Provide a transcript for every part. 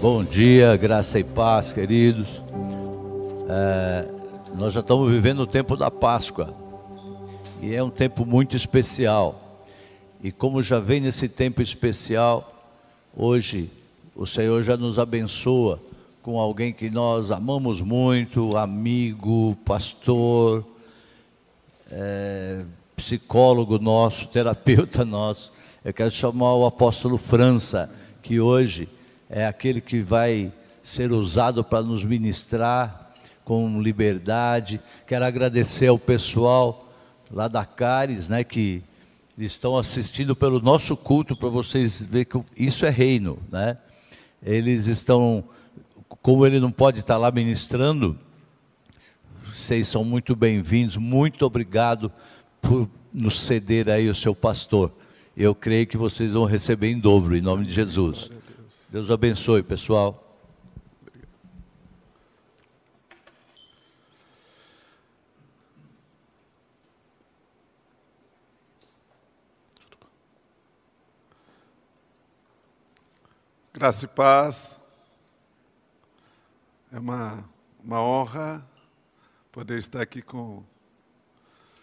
Bom dia, graça e paz, queridos. É, nós já estamos vivendo o tempo da Páscoa e é um tempo muito especial. E como já vem nesse tempo especial, hoje o Senhor já nos abençoa com alguém que nós amamos muito, amigo, pastor, é, psicólogo nosso, terapeuta nosso. Eu quero chamar o apóstolo França, que hoje é aquele que vai ser usado para nos ministrar com liberdade. Quero agradecer ao pessoal lá da Cares, né, que estão assistindo pelo nosso culto para vocês verem que isso é reino, né? Eles estão, como ele não pode estar lá ministrando, vocês são muito bem-vindos. Muito obrigado por nos ceder aí o seu pastor. Eu creio que vocês vão receber em dobro, em nome de Jesus. Deus abençoe, pessoal. Graça e paz. É uma, uma honra poder estar aqui com,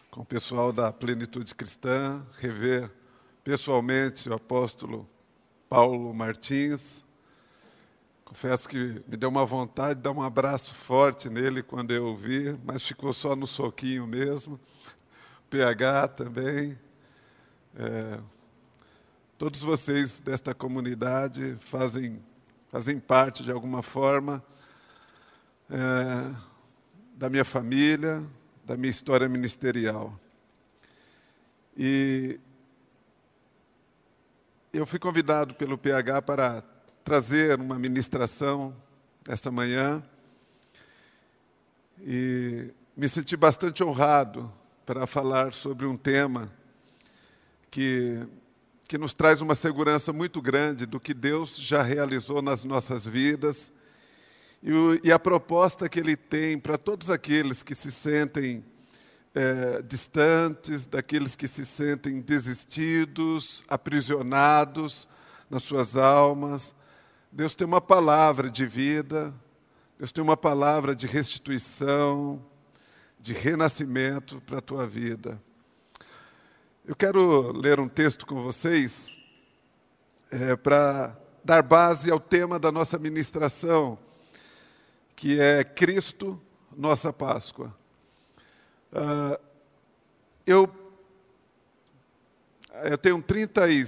com o pessoal da Plenitude Cristã, rever pessoalmente o apóstolo Paulo Martins. Confesso que me deu uma vontade de dar um abraço forte nele quando eu o vi, mas ficou só no soquinho mesmo. PH também. É, todos vocês desta comunidade fazem, fazem parte de alguma forma é, da minha família, da minha história ministerial. E eu fui convidado pelo PH para trazer uma ministração esta manhã e me senti bastante honrado para falar sobre um tema que, que nos traz uma segurança muito grande do que Deus já realizou nas nossas vidas e, o, e a proposta que Ele tem para todos aqueles que se sentem é, distantes, daqueles que se sentem desistidos, aprisionados nas suas almas. Deus tem uma palavra de vida, Deus tem uma palavra de restituição, de renascimento para a tua vida. Eu quero ler um texto com vocês é, para dar base ao tema da nossa ministração, que é Cristo, nossa Páscoa. Uh, eu, eu tenho 30 e,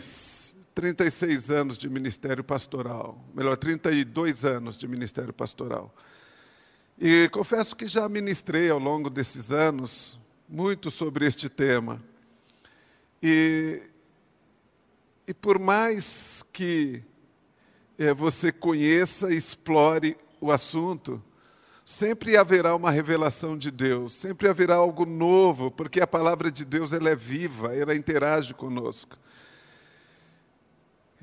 36 anos de ministério pastoral, melhor, 32 anos de ministério pastoral. E confesso que já ministrei ao longo desses anos muito sobre este tema. E, e por mais que é, você conheça e explore o assunto, sempre haverá uma revelação de Deus, sempre haverá algo novo, porque a palavra de Deus ela é viva, ela interage conosco.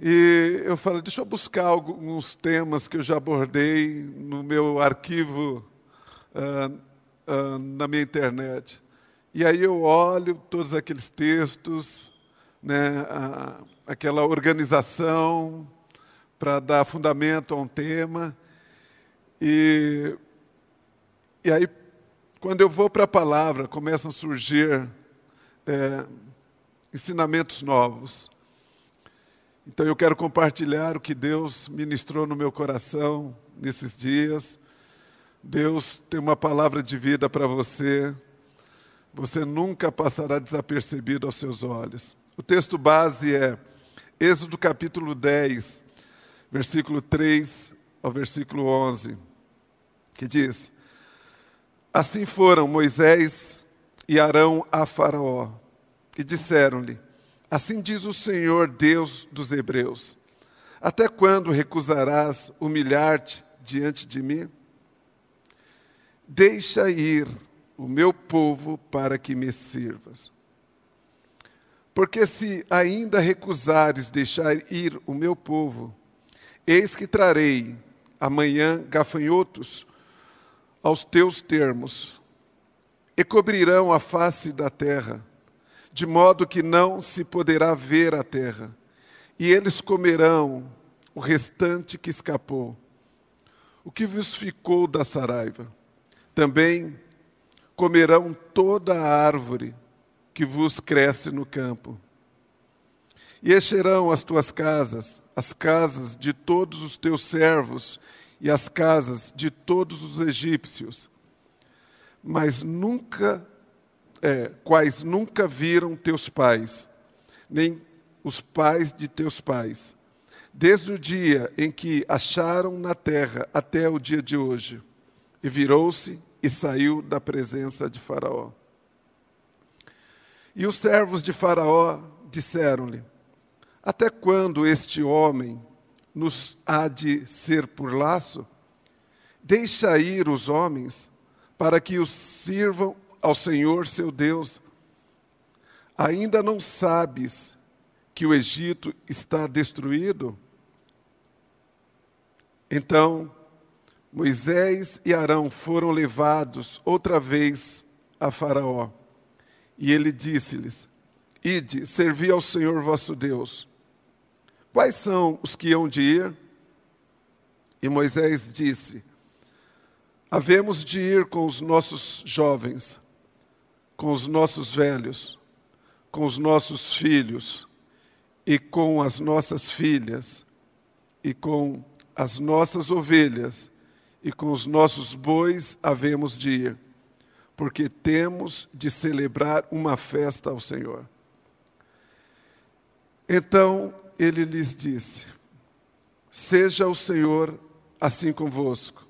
E eu falei, deixa eu buscar alguns temas que eu já abordei no meu arquivo uh, uh, na minha internet. E aí eu olho todos aqueles textos, né, uh, aquela organização para dar fundamento a um tema. E e aí, quando eu vou para a palavra, começam a surgir é, ensinamentos novos. Então eu quero compartilhar o que Deus ministrou no meu coração nesses dias. Deus tem uma palavra de vida para você. Você nunca passará desapercebido aos seus olhos. O texto base é Êxodo capítulo 10, versículo 3 ao versículo 11, que diz: Assim foram Moisés e Arão a Faraó e disseram-lhe: Assim diz o Senhor Deus dos Hebreus: Até quando recusarás humilhar-te diante de mim? Deixa ir o meu povo para que me sirvas. Porque se ainda recusares deixar ir o meu povo, eis que trarei amanhã gafanhotos aos teus termos, e cobrirão a face da terra, de modo que não se poderá ver a terra, e eles comerão o restante que escapou, o que vos ficou da saraiva. Também comerão toda a árvore que vos cresce no campo. E encherão as tuas casas, as casas de todos os teus servos e as casas de todos os egípcios, mas nunca, é, quais nunca viram teus pais, nem os pais de teus pais, desde o dia em que acharam na terra até o dia de hoje. E virou-se e saiu da presença de Faraó. E os servos de Faraó disseram-lhe: Até quando este homem nos há de ser por laço? Deixa ir os homens, para que os sirvam ao Senhor seu Deus. Ainda não sabes que o Egito está destruído? Então Moisés e Arão foram levados outra vez a Faraó. E ele disse-lhes: Ide, servi ao Senhor vosso Deus. Quais são os que hão de ir? E Moisés disse: Havemos de ir com os nossos jovens, com os nossos velhos, com os nossos filhos, e com as nossas filhas, e com as nossas ovelhas, e com os nossos bois havemos de ir, porque temos de celebrar uma festa ao Senhor. Então ele lhes disse: Seja o Senhor assim convosco,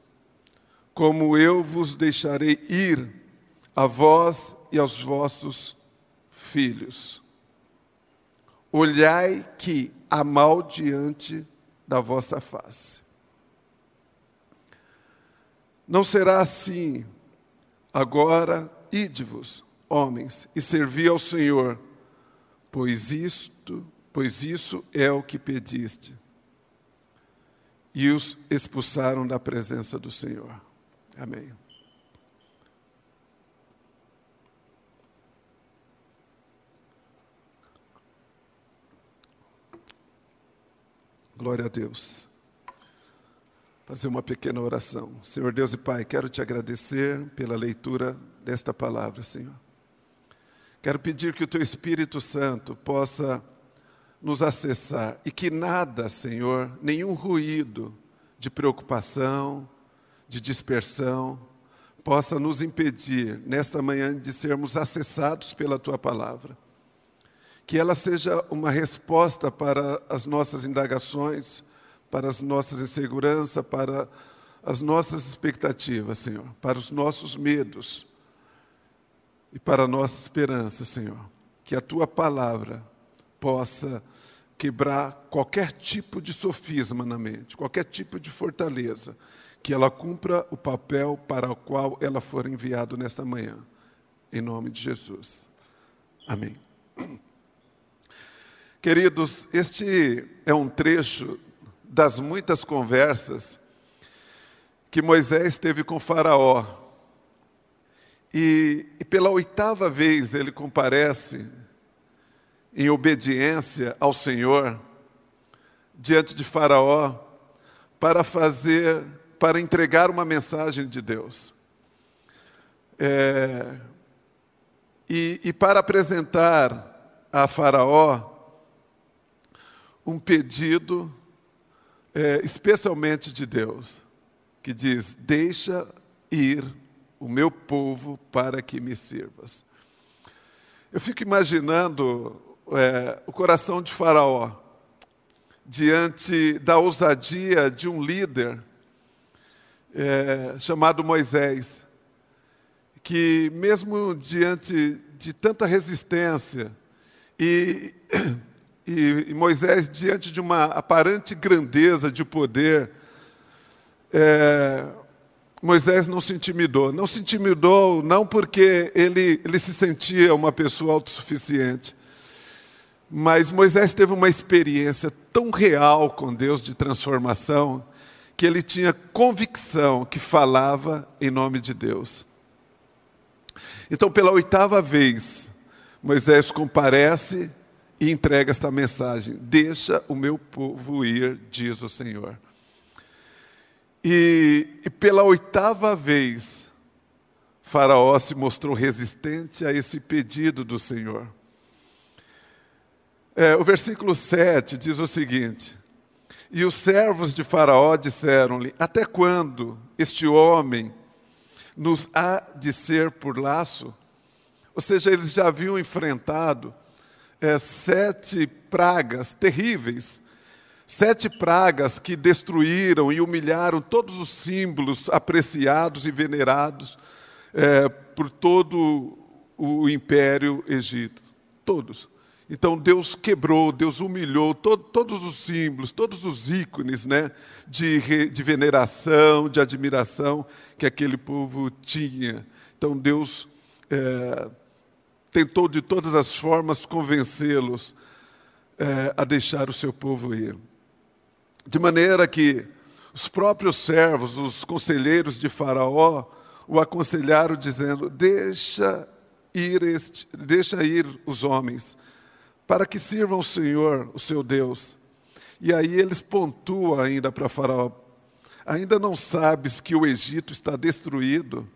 como eu vos deixarei ir a vós e aos vossos filhos. Olhai que há mal diante da vossa face. Não será assim. Agora, ide-vos, homens, e servi ao Senhor, pois isto pois isso é o que pediste. E os expulsaram da presença do Senhor. Amém. Glória a Deus. Fazer uma pequena oração. Senhor Deus e Pai, quero te agradecer pela leitura desta palavra, Senhor. Quero pedir que o teu Espírito Santo possa nos acessar e que nada, Senhor, nenhum ruído de preocupação, de dispersão, possa nos impedir nesta manhã de sermos acessados pela tua palavra. Que ela seja uma resposta para as nossas indagações, para as nossas inseguranças, para as nossas expectativas, Senhor, para os nossos medos e para a nossa esperança, Senhor. Que a tua palavra possa quebrar qualquer tipo de sofisma na mente, qualquer tipo de fortaleza, que ela cumpra o papel para o qual ela for enviada nesta manhã. Em nome de Jesus. Amém. Queridos, este é um trecho das muitas conversas que Moisés teve com Faraó. E, e pela oitava vez ele comparece em obediência ao Senhor diante de Faraó para fazer, para entregar uma mensagem de Deus. É, e, e para apresentar a Faraó um pedido, é, especialmente de Deus, que diz: Deixa ir o meu povo para que me sirvas. Eu fico imaginando é, o coração de Faraó diante da ousadia de um líder é, chamado Moisés, que, mesmo diante de tanta resistência, e, e, e Moisés, diante de uma aparente grandeza de poder, é, Moisés não se intimidou. Não se intimidou não porque ele, ele se sentia uma pessoa autossuficiente, mas Moisés teve uma experiência tão real com Deus de transformação que ele tinha convicção que falava em nome de Deus. Então, pela oitava vez, Moisés comparece e entrega esta mensagem: Deixa o meu povo ir, diz o Senhor. E, e pela oitava vez, Faraó se mostrou resistente a esse pedido do Senhor. É, o versículo 7 diz o seguinte: E os servos de Faraó disseram-lhe: Até quando este homem nos há de ser por laço? Ou seja, eles já haviam enfrentado é, sete pragas terríveis, sete pragas que destruíram e humilharam todos os símbolos apreciados e venerados é, por todo o império egito. Todos. Então Deus quebrou, Deus humilhou todos os símbolos, todos os ícones né, de, de veneração, de admiração que aquele povo tinha. Então Deus é, tentou de todas as formas convencê-los é, a deixar o seu povo ir. De maneira que os próprios servos, os conselheiros de Faraó, o aconselharam dizendo: Deixa ir, este, deixa ir os homens para que sirvam o Senhor, o seu Deus. E aí eles pontuam ainda para Faraó: ainda não sabes que o Egito está destruído?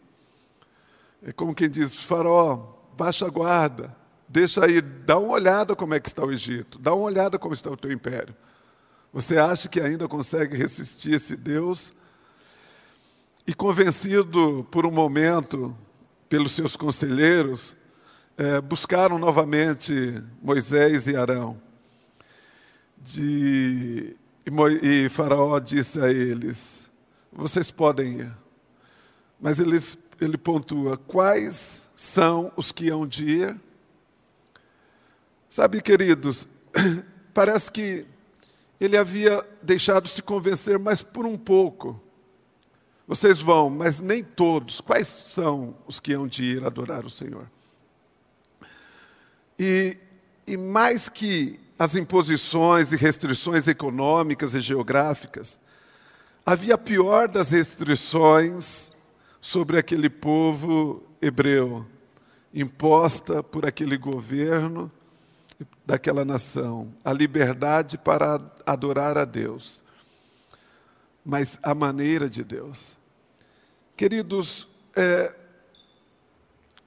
É como quem diz: Faraó, baixa a guarda, deixa aí, dá uma olhada como é que está o Egito, dá uma olhada como está o teu império. Você acha que ainda consegue resistir esse Deus? E convencido por um momento pelos seus conselheiros, é, buscaram novamente Moisés e Arão. De, e, e Faraó disse a eles: Vocês podem ir. Mas eles, ele pontua: Quais são os que hão de ir? Sabe, queridos, parece que ele havia deixado se convencer, mas por um pouco. Vocês vão, mas nem todos. Quais são os que hão de ir adorar o Senhor? E, e mais que as imposições e restrições econômicas e geográficas, havia a pior das restrições sobre aquele povo hebreu, imposta por aquele governo daquela nação, a liberdade para adorar a Deus, mas a maneira de Deus. Queridos, é,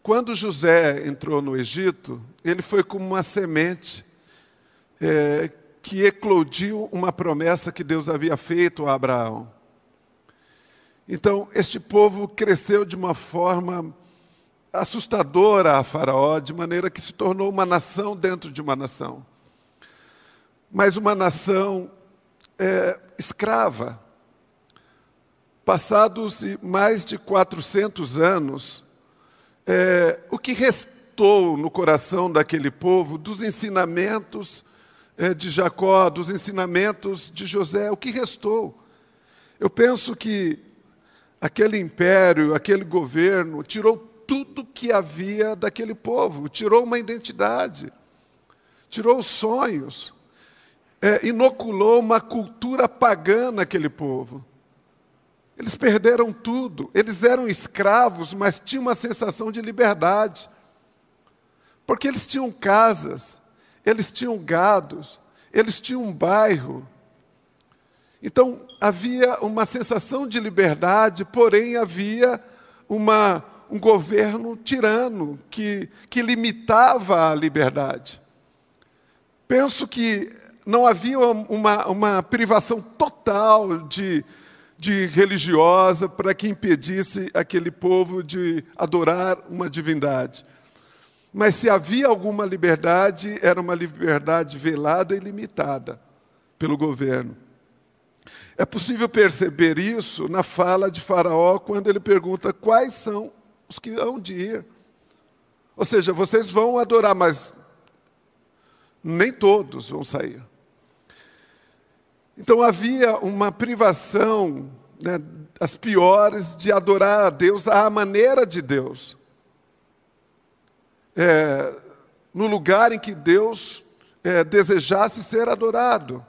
quando José entrou no Egito, ele foi como uma semente é, que eclodiu uma promessa que Deus havia feito a Abraão. Então, este povo cresceu de uma forma assustadora a Faraó, de maneira que se tornou uma nação dentro de uma nação. Mas uma nação é, escrava. Passados mais de 400 anos, é, o que restou no coração daquele povo dos ensinamentos é, de Jacó, dos ensinamentos de José, o que restou? Eu penso que aquele império, aquele governo, tirou tudo que havia daquele povo, tirou uma identidade, tirou os sonhos, é, inoculou uma cultura pagã naquele povo. Eles perderam tudo. Eles eram escravos, mas tinham uma sensação de liberdade. Porque eles tinham casas, eles tinham gados, eles tinham um bairro. Então, havia uma sensação de liberdade, porém havia uma, um governo tirano que, que limitava a liberdade. Penso que não havia uma, uma privação total de, de religiosa para que impedisse aquele povo de adorar uma divindade. Mas se havia alguma liberdade, era uma liberdade velada e limitada pelo governo. É possível perceber isso na fala de Faraó quando ele pergunta quais são os que hão de ir. Ou seja, vocês vão adorar, mas nem todos vão sair. Então havia uma privação, né, as piores, de adorar a Deus à maneira de Deus. É, no lugar em que Deus é, desejasse ser adorado.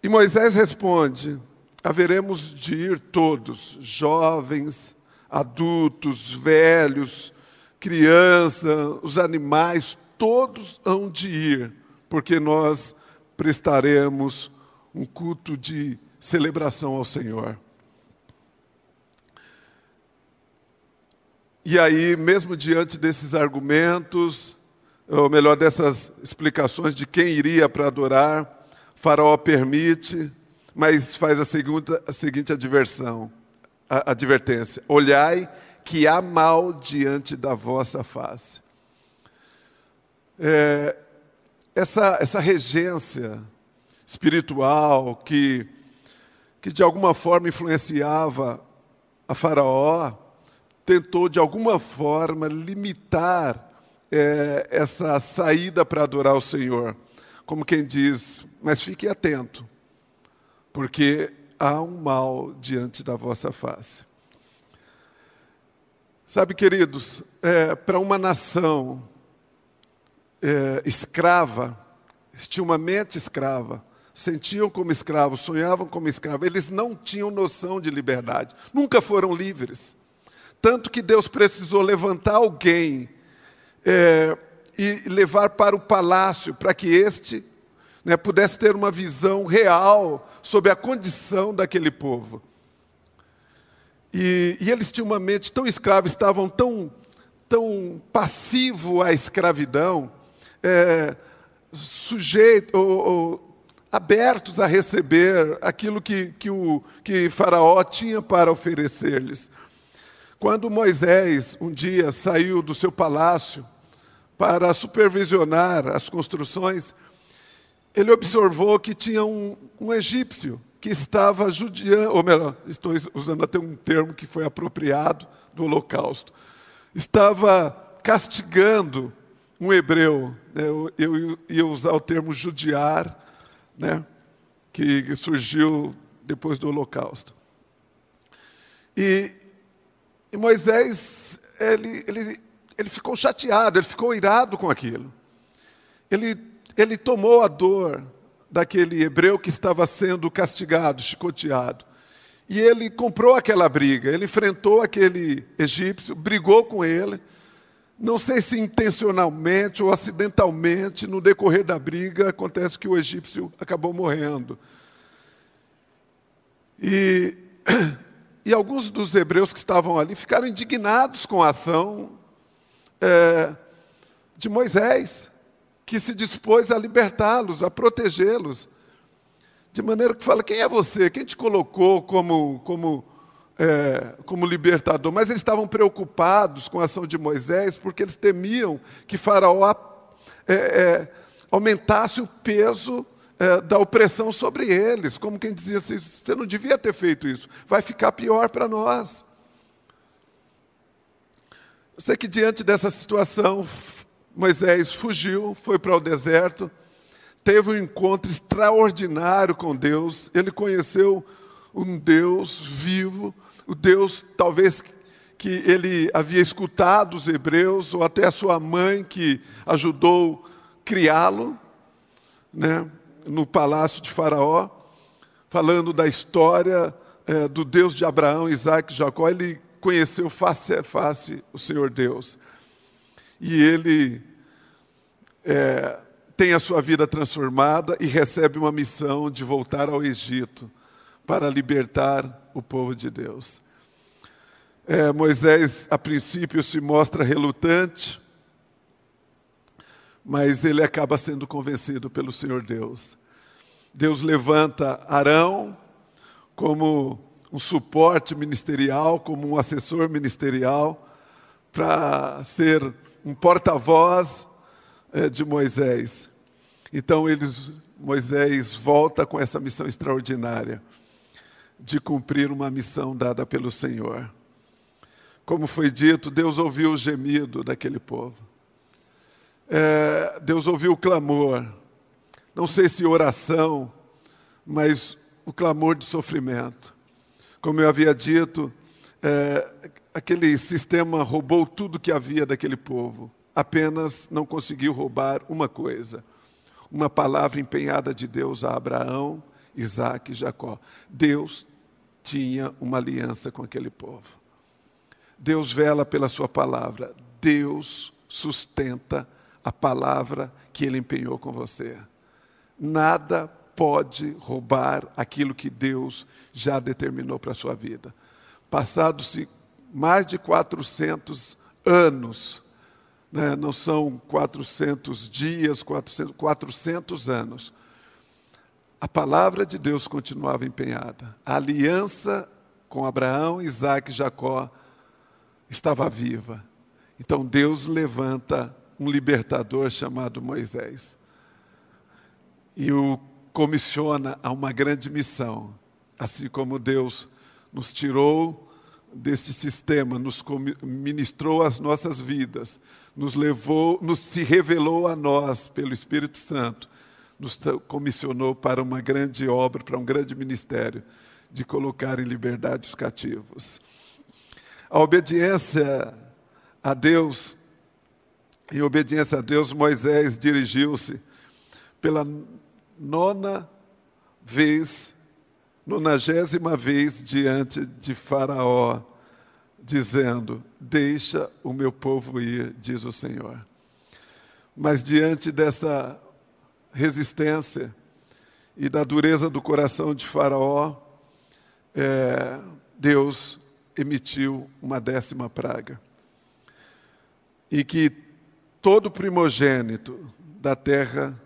E Moisés responde: haveremos de ir todos, jovens, adultos, velhos, crianças, os animais, todos hão de ir porque nós prestaremos um culto de celebração ao Senhor. E aí, mesmo diante desses argumentos, ou melhor, dessas explicações de quem iria para adorar, Faraó permite, mas faz a, segunda, a seguinte adversão, a, advertência: olhai que há mal diante da vossa face. É, essa, essa regência espiritual que, que de alguma forma influenciava a Faraó, tentou de alguma forma limitar é, essa saída para adorar o Senhor. Como quem diz, mas fique atento, porque há um mal diante da vossa face. Sabe, queridos, é, para uma nação é, escrava, tinha uma mente escrava, sentiam como escravos, sonhavam como escravos, eles não tinham noção de liberdade, nunca foram livres. Tanto que Deus precisou levantar alguém é, e levar para o palácio, para que este né, pudesse ter uma visão real sobre a condição daquele povo. E, e eles tinham uma mente tão escrava, estavam tão, tão passivo à escravidão, é, sujeitos ou, ou, abertos a receber aquilo que, que, o, que Faraó tinha para oferecer-lhes. Quando Moisés um dia saiu do seu palácio para supervisionar as construções, ele observou que tinha um, um egípcio que estava judiando, ou melhor, estou usando até um termo que foi apropriado do Holocausto, estava castigando um hebreu. Né? Eu, ia usar o termo judiar, né? que surgiu depois do Holocausto. E e Moisés, ele, ele, ele ficou chateado, ele ficou irado com aquilo. Ele, ele tomou a dor daquele hebreu que estava sendo castigado, chicoteado. E ele comprou aquela briga, ele enfrentou aquele egípcio, brigou com ele. Não sei se intencionalmente ou acidentalmente, no decorrer da briga, acontece que o egípcio acabou morrendo. E E alguns dos hebreus que estavam ali ficaram indignados com a ação é, de Moisés, que se dispôs a libertá-los, a protegê-los. De maneira que fala: quem é você? Quem te colocou como, como, é, como libertador? Mas eles estavam preocupados com a ação de Moisés, porque eles temiam que Faraó é, é aumentasse o peso é, da opressão sobre eles, como quem dizia assim: você não devia ter feito isso, vai ficar pior para nós. Eu sei que diante dessa situação, Moisés fugiu, foi para o deserto, teve um encontro extraordinário com Deus, ele conheceu um Deus vivo, o Deus talvez que ele havia escutado os hebreus, ou até a sua mãe que ajudou criá-lo, né? no palácio de Faraó, falando da história é, do Deus de Abraão, Isaac e Jacó. Ele conheceu face a face o Senhor Deus. E ele é, tem a sua vida transformada e recebe uma missão de voltar ao Egito para libertar o povo de Deus. É, Moisés, a princípio, se mostra relutante, mas ele acaba sendo convencido pelo Senhor Deus. Deus levanta Arão como um suporte ministerial, como um assessor ministerial, para ser um porta-voz é, de Moisés. Então eles, Moisés volta com essa missão extraordinária de cumprir uma missão dada pelo Senhor. Como foi dito, Deus ouviu o gemido daquele povo é, Deus ouviu o clamor, não sei se oração, mas o clamor de sofrimento. Como eu havia dito, é, aquele sistema roubou tudo que havia daquele povo, apenas não conseguiu roubar uma coisa: uma palavra empenhada de Deus a Abraão, Isaac e Jacó. Deus tinha uma aliança com aquele povo. Deus vela pela sua palavra, Deus sustenta a palavra que ele empenhou com você. Nada pode roubar aquilo que Deus já determinou para a sua vida. Passados-se mais de 400 anos, né? não são 400 dias, 400, 400 anos. A palavra de Deus continuava empenhada. A aliança com Abraão, Isaac e Jacó estava viva. Então Deus levanta um libertador chamado Moisés e o comissiona a uma grande missão, assim como Deus nos tirou deste sistema, nos ministrou as nossas vidas, nos levou, nos se revelou a nós pelo Espírito Santo, nos comissionou para uma grande obra, para um grande ministério de colocar em liberdade os cativos. A obediência a Deus, em obediência a Deus, Moisés dirigiu-se pela nona vez, nonagésima vez diante de Faraó, dizendo: Deixa o meu povo ir, diz o Senhor. Mas diante dessa resistência e da dureza do coração de Faraó, é, Deus emitiu uma décima praga. E que todo primogênito da terra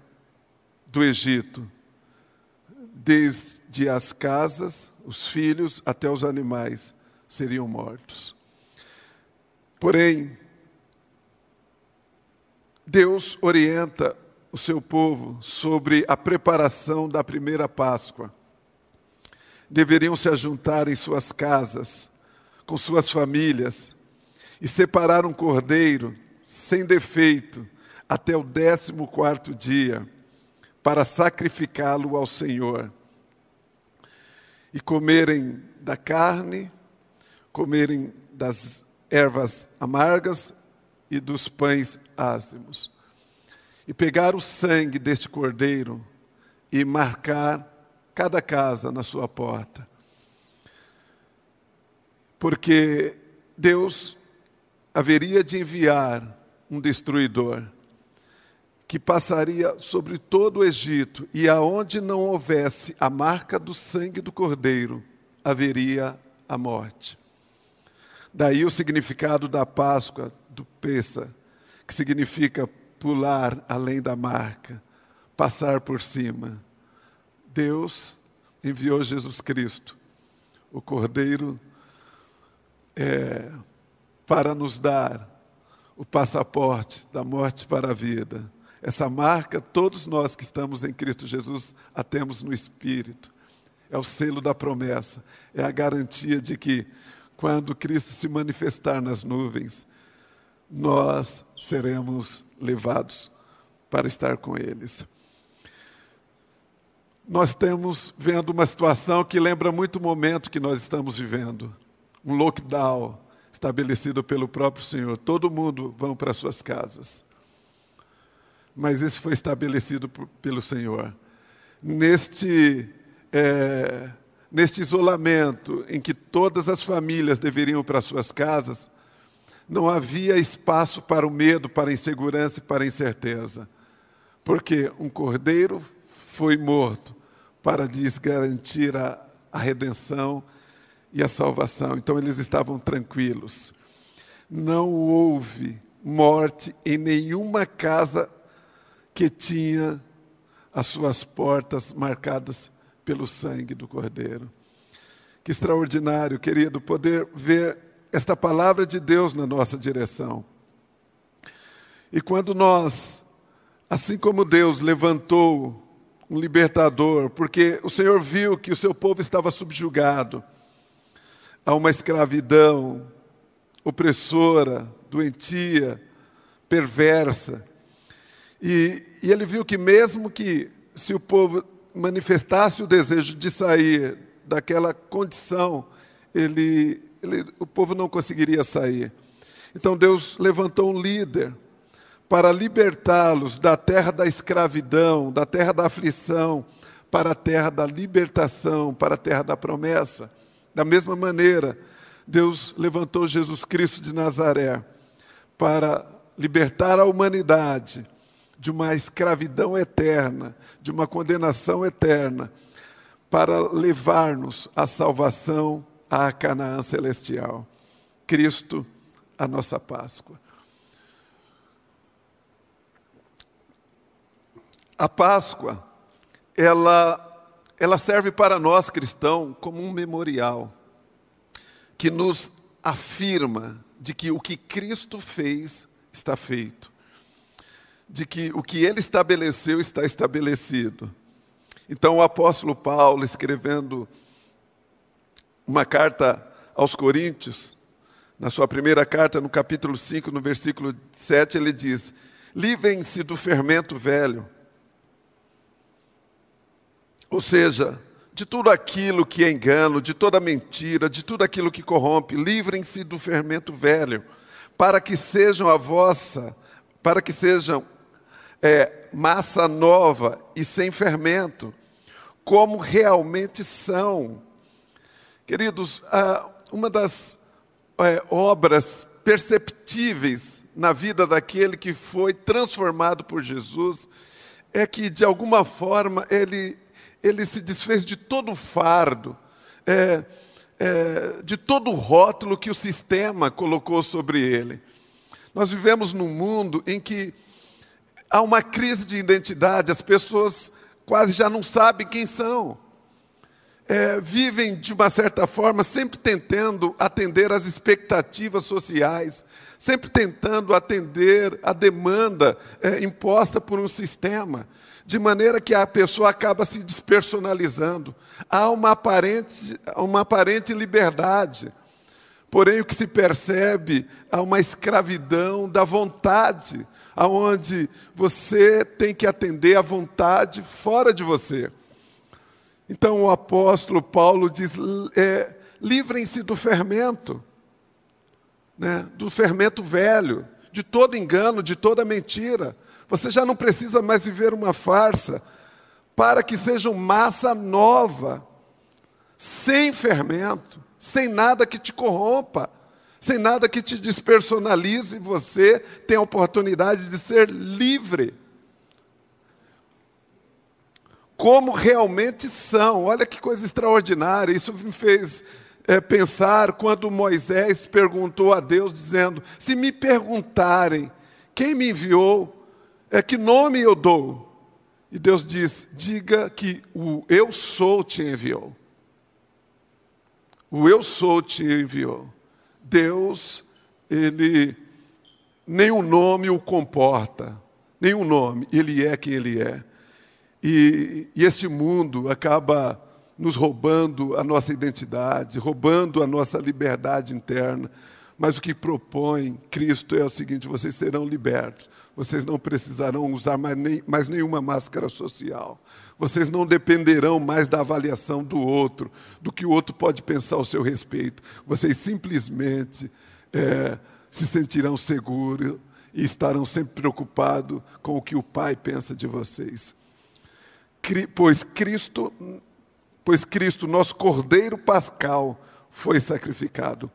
do Egito, desde as casas, os filhos até os animais, seriam mortos. Porém, Deus orienta o seu povo sobre a preparação da primeira Páscoa. Deveriam se ajuntar em suas casas, com suas famílias, e separar um cordeiro sem defeito até o décimo quarto dia para sacrificá-lo ao Senhor. E comerem da carne, comerem das ervas amargas e dos pães ázimos. E pegar o sangue deste cordeiro e marcar cada casa na sua porta. Porque Deus haveria de enviar um destruidor que passaria sobre todo o Egito, e aonde não houvesse a marca do sangue do cordeiro, haveria a morte. Daí o significado da Páscoa, do Pessa, que significa pular além da marca, passar por cima. Deus enviou Jesus Cristo, o Cordeiro, é, para nos dar o passaporte da morte para a vida essa marca, todos nós que estamos em Cristo Jesus a temos no Espírito. É o selo da promessa, é a garantia de que, quando Cristo se manifestar nas nuvens, nós seremos levados para estar com eles. Nós estamos vendo uma situação que lembra muito o momento que nós estamos vivendo um lockdown estabelecido pelo próprio Senhor. Todo mundo vão para suas casas mas isso foi estabelecido por, pelo Senhor. Neste, é, neste isolamento em que todas as famílias deveriam ir para suas casas, não havia espaço para o medo, para a insegurança e para a incerteza. Porque um cordeiro foi morto para lhes garantir a, a redenção e a salvação. Então eles estavam tranquilos. Não houve morte em nenhuma casa que tinha as suas portas marcadas pelo sangue do Cordeiro. Que extraordinário, querido, poder ver esta palavra de Deus na nossa direção. E quando nós, assim como Deus levantou um libertador, porque o Senhor viu que o seu povo estava subjugado a uma escravidão opressora, doentia, perversa, e, e ele viu que, mesmo que se o povo manifestasse o desejo de sair daquela condição, ele, ele, o povo não conseguiria sair. Então Deus levantou um líder para libertá-los da terra da escravidão, da terra da aflição, para a terra da libertação, para a terra da promessa. Da mesma maneira, Deus levantou Jesus Cristo de Nazaré para libertar a humanidade de uma escravidão eterna, de uma condenação eterna, para levar-nos à salvação, à Canaã celestial. Cristo, a nossa Páscoa. A Páscoa, ela, ela serve para nós cristãos como um memorial que nos afirma de que o que Cristo fez está feito, de que o que ele estabeleceu está estabelecido. Então, o apóstolo Paulo, escrevendo uma carta aos Coríntios, na sua primeira carta, no capítulo 5, no versículo 7, ele diz: Livrem-se do fermento velho ou seja, de tudo aquilo que é engano, de toda mentira, de tudo aquilo que corrompe, livrem-se do fermento velho, para que sejam a vossa, para que sejam é, massa nova e sem fermento, como realmente são. Queridos, uma das é, obras perceptíveis na vida daquele que foi transformado por Jesus é que, de alguma forma, ele ele se desfez de todo o fardo, é, é, de todo o rótulo que o sistema colocou sobre ele. Nós vivemos num mundo em que há uma crise de identidade, as pessoas quase já não sabem quem são. É, vivem de uma certa forma sempre tentando atender às expectativas sociais, sempre tentando atender à demanda é, imposta por um sistema de maneira que a pessoa acaba se despersonalizando. Há uma aparente, uma aparente liberdade, porém o que se percebe há uma escravidão da vontade, aonde você tem que atender à vontade fora de você. Então o apóstolo Paulo diz: é, livrem-se do fermento, né, do fermento velho, de todo engano, de toda mentira você já não precisa mais viver uma farsa para que seja massa nova, sem fermento, sem nada que te corrompa, sem nada que te despersonalize, você tem a oportunidade de ser livre. Como realmente são, olha que coisa extraordinária, isso me fez é, pensar quando Moisés perguntou a Deus, dizendo: Se me perguntarem quem me enviou, é que nome eu dou? E Deus diz: diga que o eu sou te enviou. O eu sou te enviou. Deus, ele nenhum nome o comporta, nenhum nome, ele é quem ele é. E, e esse mundo acaba nos roubando a nossa identidade, roubando a nossa liberdade interna. Mas o que propõe Cristo é o seguinte: vocês serão libertos vocês não precisarão usar mais, nem, mais nenhuma máscara social. Vocês não dependerão mais da avaliação do outro, do que o outro pode pensar ao seu respeito. Vocês simplesmente é, se sentirão seguros e estarão sempre preocupados com o que o Pai pensa de vocês. Pois Cristo, pois Cristo, nosso Cordeiro Pascal, foi sacrificado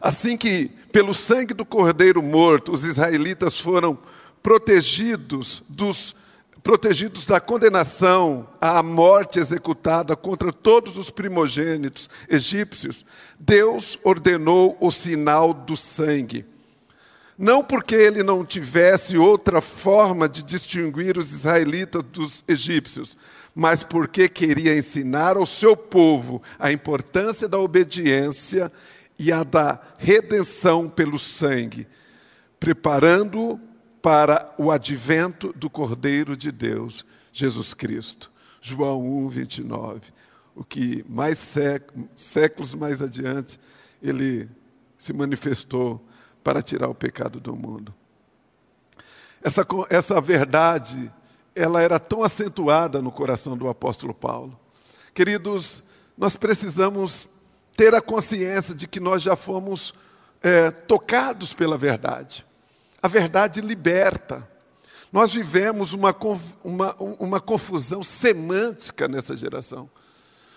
Assim que, pelo sangue do cordeiro morto, os israelitas foram protegidos dos protegidos da condenação à morte executada contra todos os primogênitos egípcios, Deus ordenou o sinal do sangue. Não porque ele não tivesse outra forma de distinguir os israelitas dos egípcios, mas porque queria ensinar ao seu povo a importância da obediência e a da redenção pelo sangue, preparando para o advento do Cordeiro de Deus, Jesus Cristo. João 1, 29. O que mais séculos mais adiante ele se manifestou para tirar o pecado do mundo. Essa, essa verdade, ela era tão acentuada no coração do apóstolo Paulo. Queridos, nós precisamos ter a consciência de que nós já fomos é, tocados pela verdade. A verdade liberta. Nós vivemos uma, uma, uma confusão semântica nessa geração.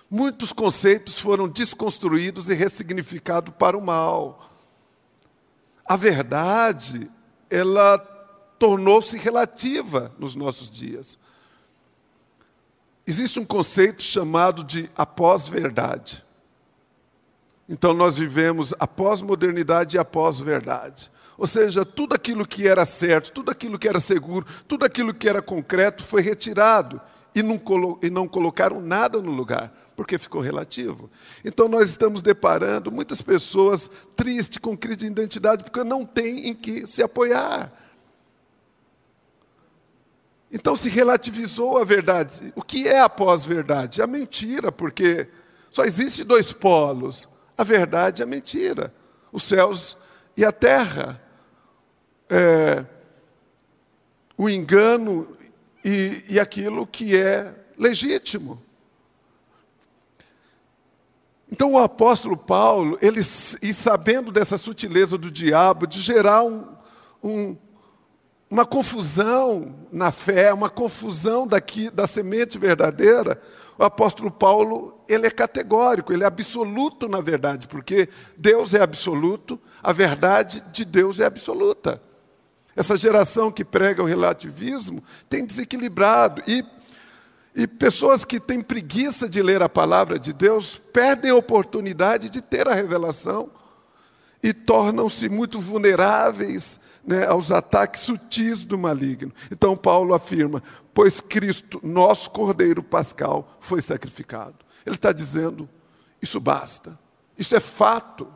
Muitos conceitos foram desconstruídos e ressignificados para o mal. A verdade, ela tornou-se relativa nos nossos dias. Existe um conceito chamado de após-verdade. Então nós vivemos a pós-modernidade e a pós-verdade. Ou seja, tudo aquilo que era certo, tudo aquilo que era seguro, tudo aquilo que era concreto foi retirado e não, e não colocaram nada no lugar, porque ficou relativo. Então nós estamos deparando muitas pessoas tristes, com crise de identidade, porque não tem em que se apoiar. Então se relativizou a verdade. O que é a pós-verdade? A mentira, porque só existe dois polos: a verdade e a mentira, os céus e a terra é, o engano e, e aquilo que é legítimo. Então o apóstolo Paulo, ele, e sabendo dessa sutileza do diabo, de gerar um, um, uma confusão na fé, uma confusão daqui da semente verdadeira, o apóstolo Paulo, ele é categórico, ele é absoluto na verdade, porque Deus é absoluto, a verdade de Deus é absoluta. Essa geração que prega o relativismo tem desequilibrado e, e pessoas que têm preguiça de ler a palavra de Deus perdem a oportunidade de ter a revelação e tornam-se muito vulneráveis né, aos ataques sutis do maligno. Então, Paulo afirma: Pois Cristo, nosso Cordeiro Pascal, foi sacrificado. Ele está dizendo: Isso basta, isso é fato.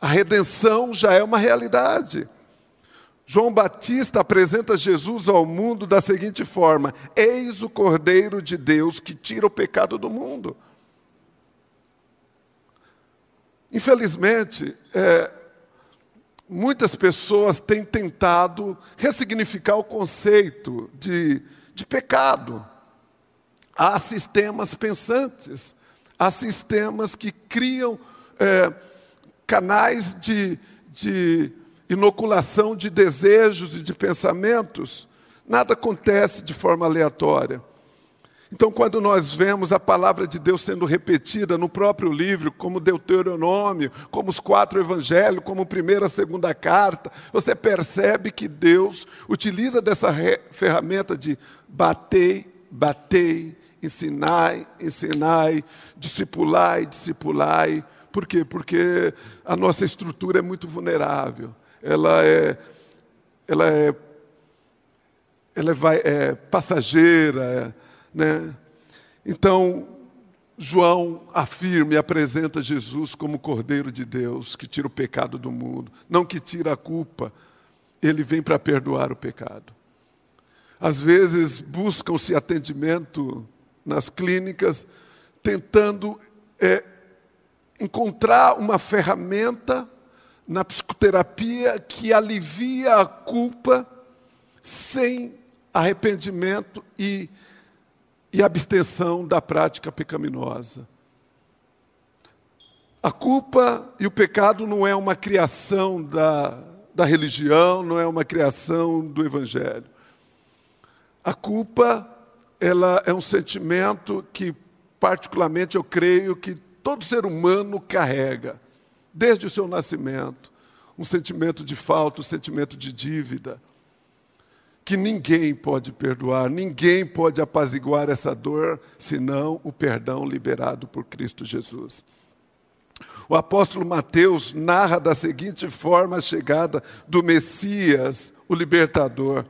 A redenção já é uma realidade. João Batista apresenta Jesus ao mundo da seguinte forma: Eis o Cordeiro de Deus que tira o pecado do mundo. Infelizmente, é, muitas pessoas têm tentado ressignificar o conceito de, de pecado. Há sistemas pensantes, há sistemas que criam é, canais de, de inoculação de desejos e de pensamentos, nada acontece de forma aleatória. Então, quando nós vemos a palavra de Deus sendo repetida no próprio livro, como Deuteronômio, como os quatro evangelhos, como primeira, segunda carta, você percebe que Deus utiliza dessa ferramenta de batei, batei, ensinai, ensinai, discipulai, discipulai. Por quê? Porque a nossa estrutura é muito vulnerável ela é, ela é, ela é, vai, é passageira, né? Então, João afirma e apresenta Jesus como Cordeiro de Deus, que tira o pecado do mundo, não que tira a culpa, ele vem para perdoar o pecado. Às vezes buscam-se atendimento nas clínicas, tentando é, encontrar uma ferramenta na psicoterapia que alivia a culpa sem arrependimento e, e abstenção da prática pecaminosa. A culpa e o pecado não é uma criação da, da religião, não é uma criação do evangelho. A culpa, ela é um sentimento que, particularmente, eu creio que todo ser humano carrega desde o seu nascimento, um sentimento de falta, um sentimento de dívida, que ninguém pode perdoar, ninguém pode apaziguar essa dor, senão o perdão liberado por Cristo Jesus. O apóstolo Mateus narra da seguinte forma a chegada do Messias, o libertador.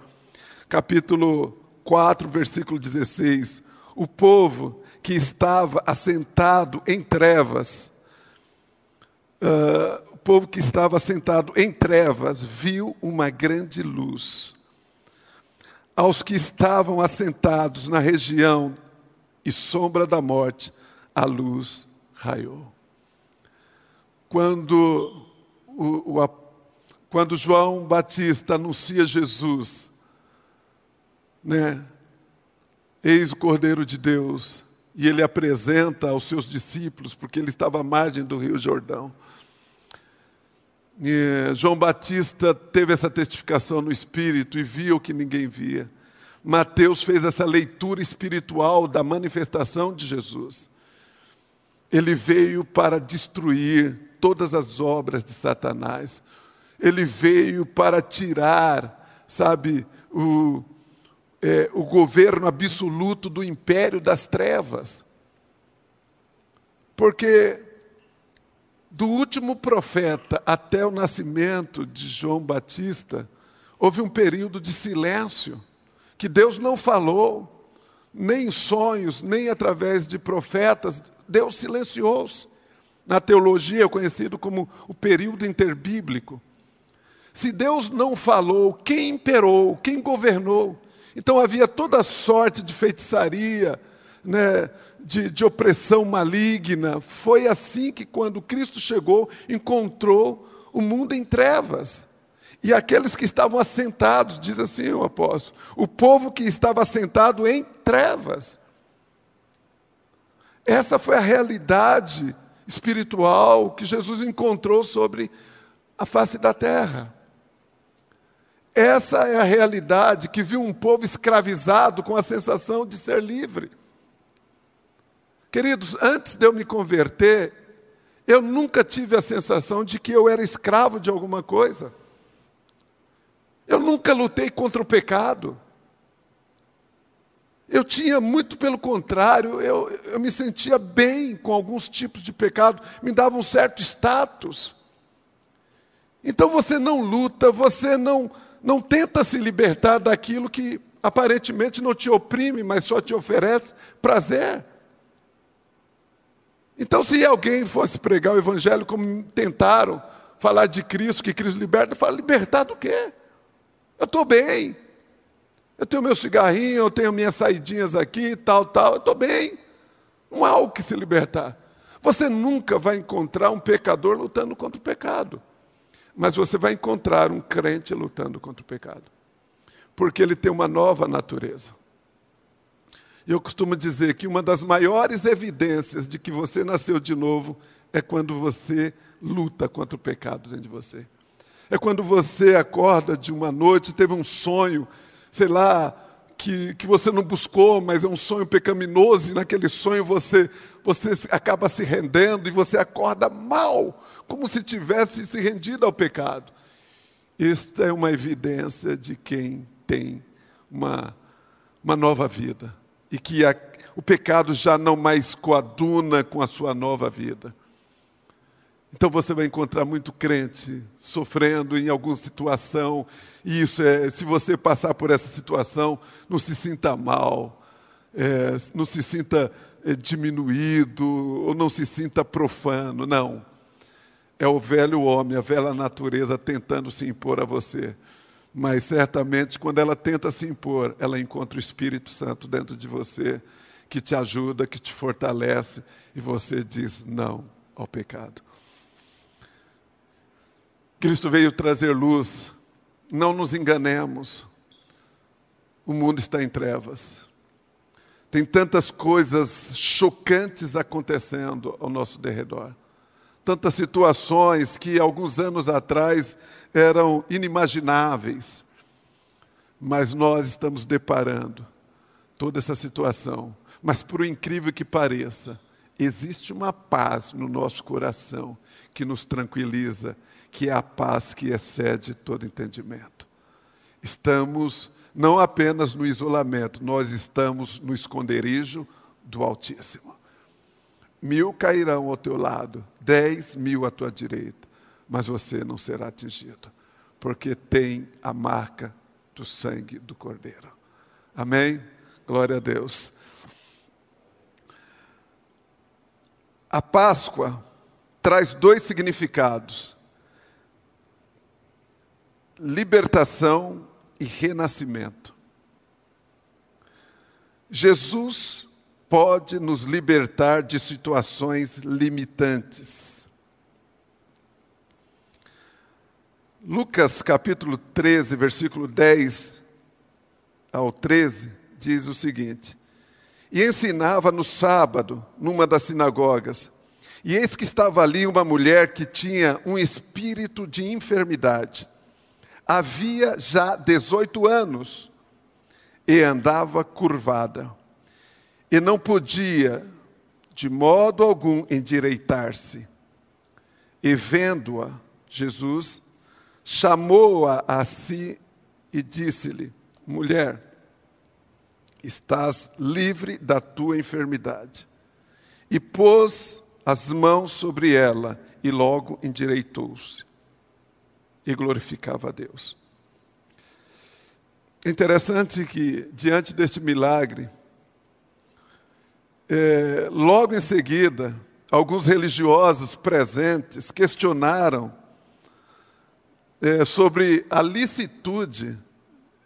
Capítulo 4, versículo 16. O povo que estava assentado em trevas uh, o povo que estava sentado em trevas viu uma grande luz. Aos que estavam assentados na região e sombra da morte, a luz raiou. Quando, o, o, quando João Batista anuncia Jesus, né? Eis o Cordeiro de Deus, e ele apresenta aos seus discípulos, porque ele estava à margem do Rio Jordão. João Batista teve essa testificação no Espírito e viu o que ninguém via. Mateus fez essa leitura espiritual da manifestação de Jesus. Ele veio para destruir todas as obras de Satanás. Ele veio para tirar sabe, o, é, o governo absoluto do império das trevas. Porque do último profeta até o nascimento de João Batista, houve um período de silêncio, que Deus não falou, nem em sonhos, nem através de profetas, Deus silenciou-se. Na teologia conhecido como o período interbíblico. Se Deus não falou, quem imperou, quem governou? Então havia toda sorte de feitiçaria, né, de, de opressão maligna. Foi assim que, quando Cristo chegou, encontrou o mundo em trevas. E aqueles que estavam assentados, diz assim o apóstolo, o povo que estava assentado em trevas. Essa foi a realidade espiritual que Jesus encontrou sobre a face da terra. Essa é a realidade que viu um povo escravizado com a sensação de ser livre. Queridos, antes de eu me converter, eu nunca tive a sensação de que eu era escravo de alguma coisa. Eu nunca lutei contra o pecado. Eu tinha muito pelo contrário, eu, eu me sentia bem com alguns tipos de pecado, me dava um certo status. Então você não luta, você não, não tenta se libertar daquilo que aparentemente não te oprime, mas só te oferece prazer. Então, se alguém fosse pregar o evangelho como tentaram, falar de Cristo, que Cristo liberta, fala, libertar do quê? Eu estou bem. Eu tenho meu cigarrinho, eu tenho minhas saidinhas aqui, tal, tal, eu estou bem. Não há o que se libertar. Você nunca vai encontrar um pecador lutando contra o pecado. Mas você vai encontrar um crente lutando contra o pecado. Porque ele tem uma nova natureza. Eu costumo dizer que uma das maiores evidências de que você nasceu de novo é quando você luta contra o pecado dentro de você. É quando você acorda de uma noite, teve um sonho, sei lá, que, que você não buscou, mas é um sonho pecaminoso, e naquele sonho você, você acaba se rendendo e você acorda mal, como se tivesse se rendido ao pecado. Esta é uma evidência de quem tem uma, uma nova vida e que a, o pecado já não mais coaduna com a sua nova vida. Então você vai encontrar muito crente sofrendo em alguma situação, e isso é, se você passar por essa situação, não se sinta mal, é, não se sinta é, diminuído, ou não se sinta profano, não. É o velho homem, a velha natureza tentando se impor a você. Mas certamente, quando ela tenta se impor, ela encontra o Espírito Santo dentro de você, que te ajuda, que te fortalece, e você diz não ao pecado. Cristo veio trazer luz, não nos enganemos, o mundo está em trevas. Tem tantas coisas chocantes acontecendo ao nosso derredor tantas situações que alguns anos atrás eram inimagináveis, mas nós estamos deparando toda essa situação. Mas, por incrível que pareça, existe uma paz no nosso coração que nos tranquiliza, que é a paz que excede todo entendimento. Estamos não apenas no isolamento, nós estamos no esconderijo do Altíssimo. Mil cairão ao teu lado, dez mil à tua direita, mas você não será atingido, porque tem a marca do sangue do Cordeiro. Amém? Glória a Deus. A Páscoa traz dois significados: libertação e renascimento. Jesus pode nos libertar de situações limitantes. Lucas capítulo 13, versículo 10 ao 13, diz o seguinte: E ensinava no sábado, numa das sinagogas, e eis que estava ali uma mulher que tinha um espírito de enfermidade. Havia já 18 anos e andava curvada e não podia, de modo algum, endireitar-se. E vendo-a, Jesus chamou-a a si e disse-lhe: Mulher, estás livre da tua enfermidade. E pôs as mãos sobre ela e logo endireitou-se e glorificava a Deus. Interessante que, diante deste milagre, é, logo em seguida, alguns religiosos presentes questionaram é, sobre a licitude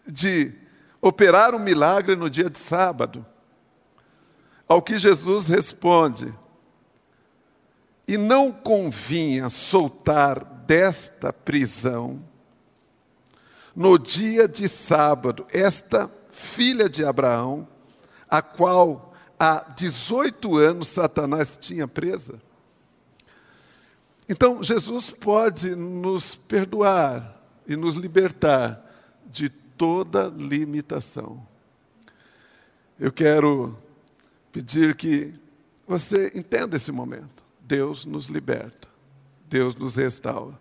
de operar um milagre no dia de sábado. Ao que Jesus responde: E não convinha soltar desta prisão no dia de sábado esta filha de Abraão, a qual há 18 anos Satanás tinha presa? Então, Jesus pode nos perdoar e nos libertar de toda limitação. Eu quero pedir que você entenda esse momento. Deus nos liberta, Deus nos restaura.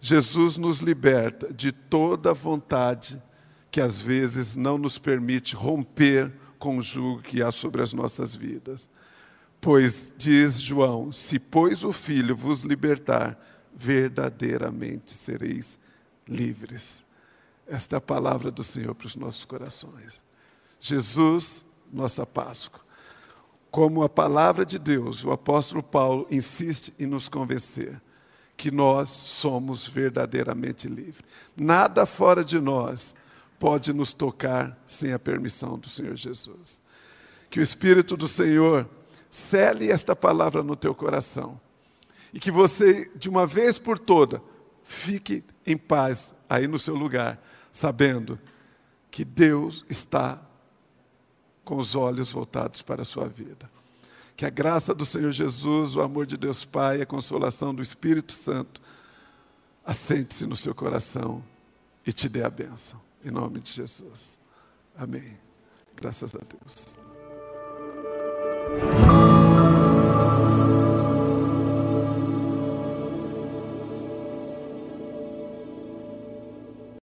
Jesus nos liberta de toda vontade que às vezes não nos permite romper com o jugo que há sobre as nossas vidas. Pois, diz João, se pois o Filho vos libertar, verdadeiramente sereis livres. Esta é a palavra do Senhor para os nossos corações. Jesus, nossa Páscoa. Como a palavra de Deus, o apóstolo Paulo insiste em nos convencer que nós somos verdadeiramente livres. Nada fora de nós pode nos tocar sem a permissão do Senhor Jesus. Que o Espírito do Senhor cele esta palavra no teu coração e que você, de uma vez por toda, fique em paz aí no seu lugar sabendo que Deus está com os olhos voltados para a sua vida. Que a graça do Senhor Jesus, o amor de Deus Pai, a consolação do Espírito Santo assente-se no seu coração e te dê a bênção. Em nome de Jesus. Amém. Graças a Deus.